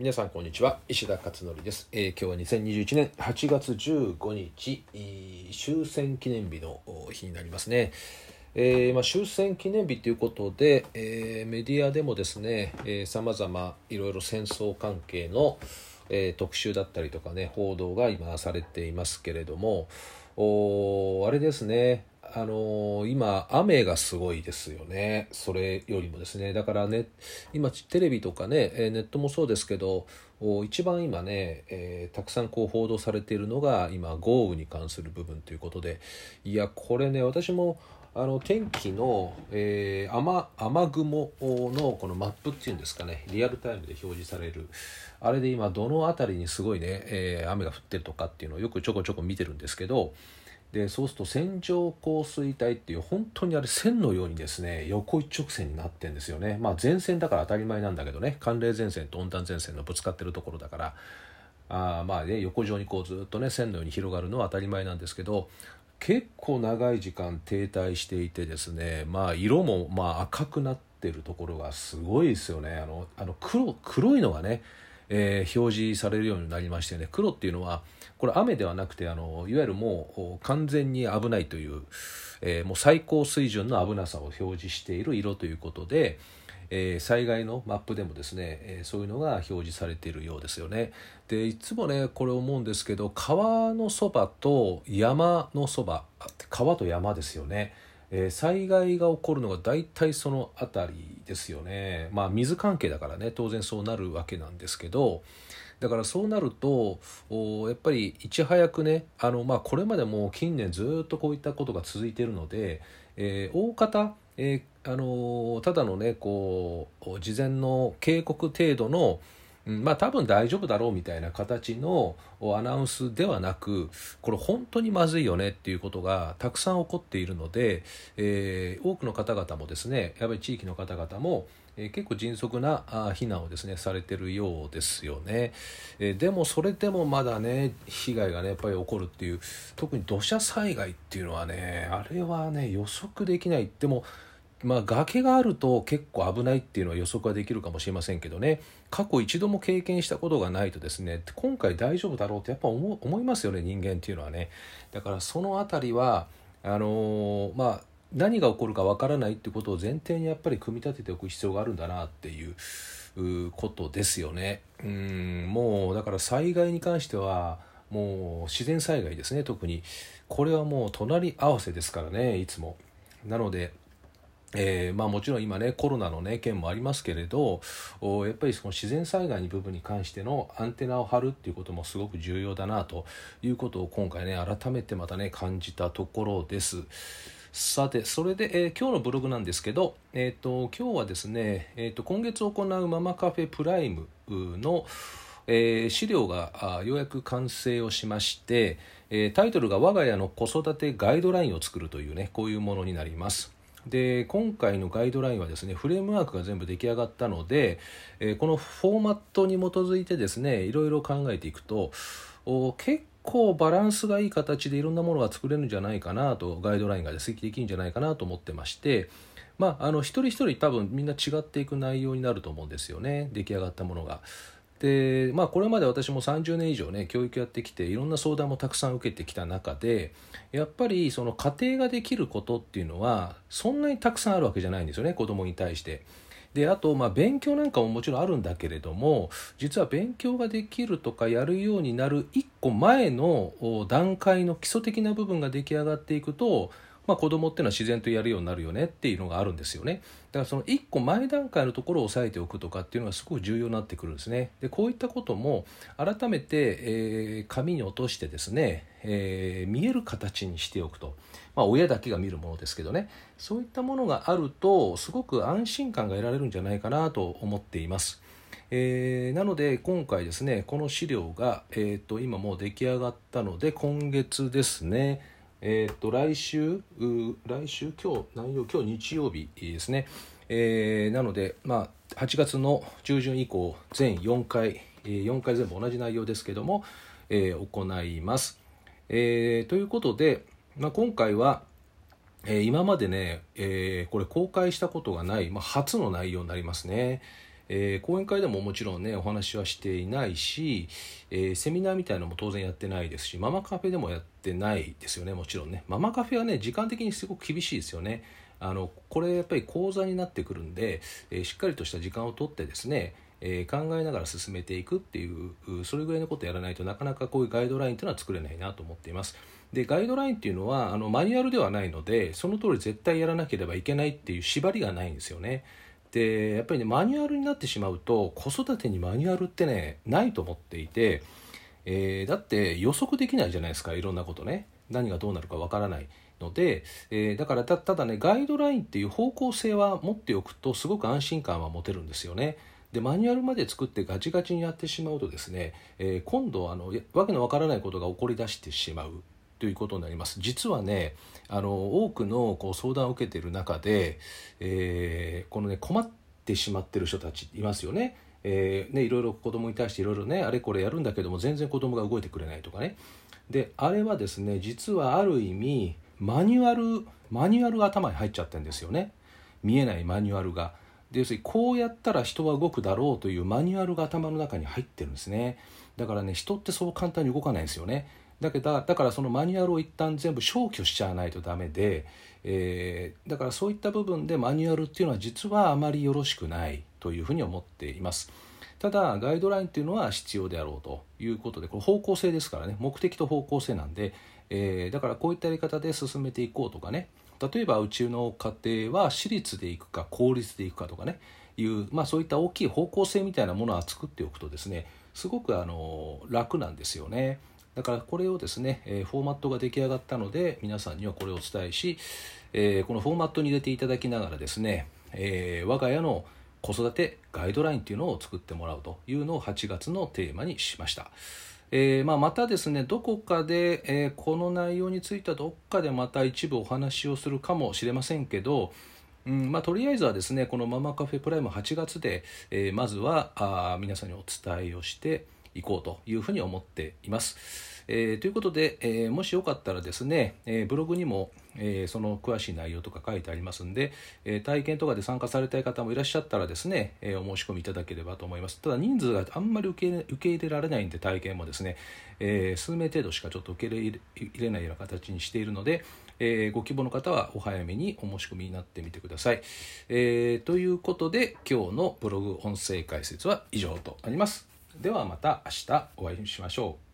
皆さんこんにちは。石田勝則です、えー今日は2021年8月15日終戦記念日の日になりますね。えーまあ、終戦記念日ということで、えーメディアでもですねさまざまいろいろ戦争関係の、えー特集だったりとかね報道が今されていますけれどもおあれですね。あのー今雨がすごいですよね。それよりもですね。だからね今テレビとかねえネットもそうですけど一番今ね、えーたくさんこう報道されているのが今豪雨に関する部分ということで。いやこれね私もあの天気の、えー雨雨雲のこのマップっていうんですかねリアルタイムで表示される。あれで今どの辺りにすごいね、えー雨が降ってるとかっていうのをよくちょこちょこ見てるんですけどでそうすると線状降水帯っていう本当にあれ線のようにですね横一直線になってんですよね。まあ前線だから当たり前なんだけどね。寒冷前線と温暖前線のぶつかってるところだから。あまあね横上にこうずっとね線のように広がるのは当たり前なんですけど結構長い時間停滞していてですねまあ色もまあ赤くなってるところがすごいですよね。あのあの黒黒いのがね、えー表示されるようになりましてね黒っていうのはこれ雨ではなくてあのいわゆるもう完全に危ないという、えーもう最高水準の危なさを表示している色ということで、えー災害のマップでもですね、えーそういうのが表示されているようですよね。でいつもねこれ思うんですけど川のそばと山のそば川と山ですよね。えー災害が起こるのが大体その辺りですよね。まあ水関係だからね当然そうなるわけなんですけどだからそうなるとおやっぱりいち早くねあの、まあ、これまでも近年ずっとこういったことが続いているので、えー大方、えーあのただのねこう事前の警告程度のうんまあ多分大丈夫だろうみたいな形のアナウンスではなくこれ本当にまずいよねっていうことがたくさん起こっているので、えー多くの方々もですねやっぱり地域の方々も、え結構迅速な避難をですねされてるようですよね、えでもそれでもまだね被害がねやっぱり起こるっていう特に土砂災害っていうのはねあれはね予測できない。でもまあ、崖があると結構危ないっていうのは予測はできるかもしれませんけどね。過去一度も経験したことがないとですね今回大丈夫だろうってやっぱ思思いますよね人間っていうのはね。だからその辺りはあのーまあ何が起こるかわからないってことを前提にやっぱり組み立てておく必要があるんだなっていうことですよね。うんもうだから災害に関してはもう自然災害ですね特に。これはもう隣り合わせですからねいつも。なのでえーまあ、もちろん今ねコロナのね件もありますけれどおやっぱりその自然災害の部分に関してのアンテナを張るっていうこともすごく重要だなということを今回ね改めてまたね感じたところです。さてそれで、えー今日のブログなんですけど、えー、と今日はですね、えー、と今月行うママカフェプライムの、えー資料があようやく完成をしまして、えータイトルが「我が家の子育てガイドラインを作る」というねこういうものになります。で今回のガイドラインはですねフレームワークが全部出来上がったので、えーこのフォーマットに基づいてですねいろいろ考えていくとお結構バランスがいい形でいろんなものが作れるんじゃないかなとガイドラインがですねできるんじゃないかなと思ってましてまああの一人一人多分みんな違っていく内容になると思うんですよね出来上がったものが。でまあこれまで私も30年以上ね教育やってきていろんな相談もたくさん受けてきた中でやっぱりその家庭ができることっていうのはそんなにたくさんあるわけじゃないんですよね子供に対して。であとまあ勉強なんかももちろんあるんだけれども実は勉強ができるとかやるようになる一個前の段階の基礎的な部分が出来上がっていくと、まあ、子供っていうのは自然とやるようになるよねっていうのがあるんですよね。だからその一個前段階のところを押さえておくとかっていうのがすごく重要になってくるんですね。でこういったことも改めて、えー紙に落としてですね、えー見える形にしておくと、まあ、親だけが見るものですけどね。そういったものがあるとすごく安心感が得られるんじゃないかなと思っています。えーなので今回ですねこの資料が、えー、と今もう出来上がったので今月ですねえー、と来週う来週？今日何曜今日日曜日ですね、えーなので、まあ、8月の中旬以降全4回、えー4回全部同じ内容ですけども、えー行います。えーということで、まあ、今回は、えー今までね、えーこれ公開したことがない、まあ、初の内容になりますね。えー、講演会でももちろんねお話はしていないし、えー、セミナーみたいなのも当然やってないですしママカフェでもやってないですよねもちろんね。ママカフェはね時間的にすごく厳しいですよね。あのこれやっぱり講座になってくるんで、えー、しっかりとした時間をとってですねえ、考えながら進めていくっていうそれぐらいのことをやらないとなかなかこういうガイドラインというのは作れないなと思っています。でガイドラインっていうのはあのマニュアルではないのでその通り絶対やらなければいけないっていう縛りがないんですよね。でやっぱりねマニュアルになってしまうと子育てにマニュアルってねないと思っていて、えー、だって予測できないじゃないですかいろんなことね何がどうなるかわからないので、えー、だからただねガイドラインっていう方向性は持っておくとすごく安心感は持てるんですよね。でマニュアルまで作ってガチガチにやってしまうとですね、えー、今度あのわけのわからないことが起こりだしてしまうということになります。実はねあの多くのこう相談を受けている中で、えー、このね困ってしまってる人たちいますよね。えー、ねいろいろ子供に対していろいろねあれこれやるんだけども全然子供が動いてくれないとかね。であれはですね実はある意味マニュアルマニュアルが頭に入っちゃってるんですよね。見えないマニュアルが。要するにこうやったら人は動くだろうというマニュアルが頭の中に入ってるんですね。だからね人ってそう簡単に動かないんですよね。だけどだからそのマニュアルを一旦全部消去しちゃわないとダメで、えー、だからそういった部分でマニュアルっていうのは実はあまりよろしくないというふうに思っています。ただガイドラインっていうのは必要であろうということでこれ方向性ですからね。目的と方向性なんで、えー、だからこういったやり方で進めていこうとかね。例えばうちの家庭は私立で行くか公立で行くかとかね。いう、まあ、そういった大きい方向性みたいなものは作っておくとですねすごくあの楽なんですよね。だからこれをですね、えフォーマットが出来上がったので皆さんにはこれをお伝えし、えこのフォーマットに入れていただきながらですね、え我が家の子育てガイドラインっていうのを作ってもらうというのを8月のテーマにしました。えー、まあ、またですねどこかで、えー、この内容についてはどっかでまた一部お話をするかもしれませんけど、うんまあ、とりあえずはですねこのママカフェプライム8月で、えー、まずはあ皆さんにお伝えをしていこうというふうに思っています。えー、ということで、えー、もしよかったらですね、えー、ブログにも、えその詳しい内容とか書いてありますんで、え体験とかで参加されたい方もいらっしゃったらですね、えお申し込みいただければと思います。ただ人数があんまり受け受け入れられないんで体験もですね、え数名程度しかちょっと受け入れないような形にしているので、えご希望の方はお早めにお申し込みになってみてください。えということで今日のブログ音声解説は以上となります。ではまた明日お会いしましょう。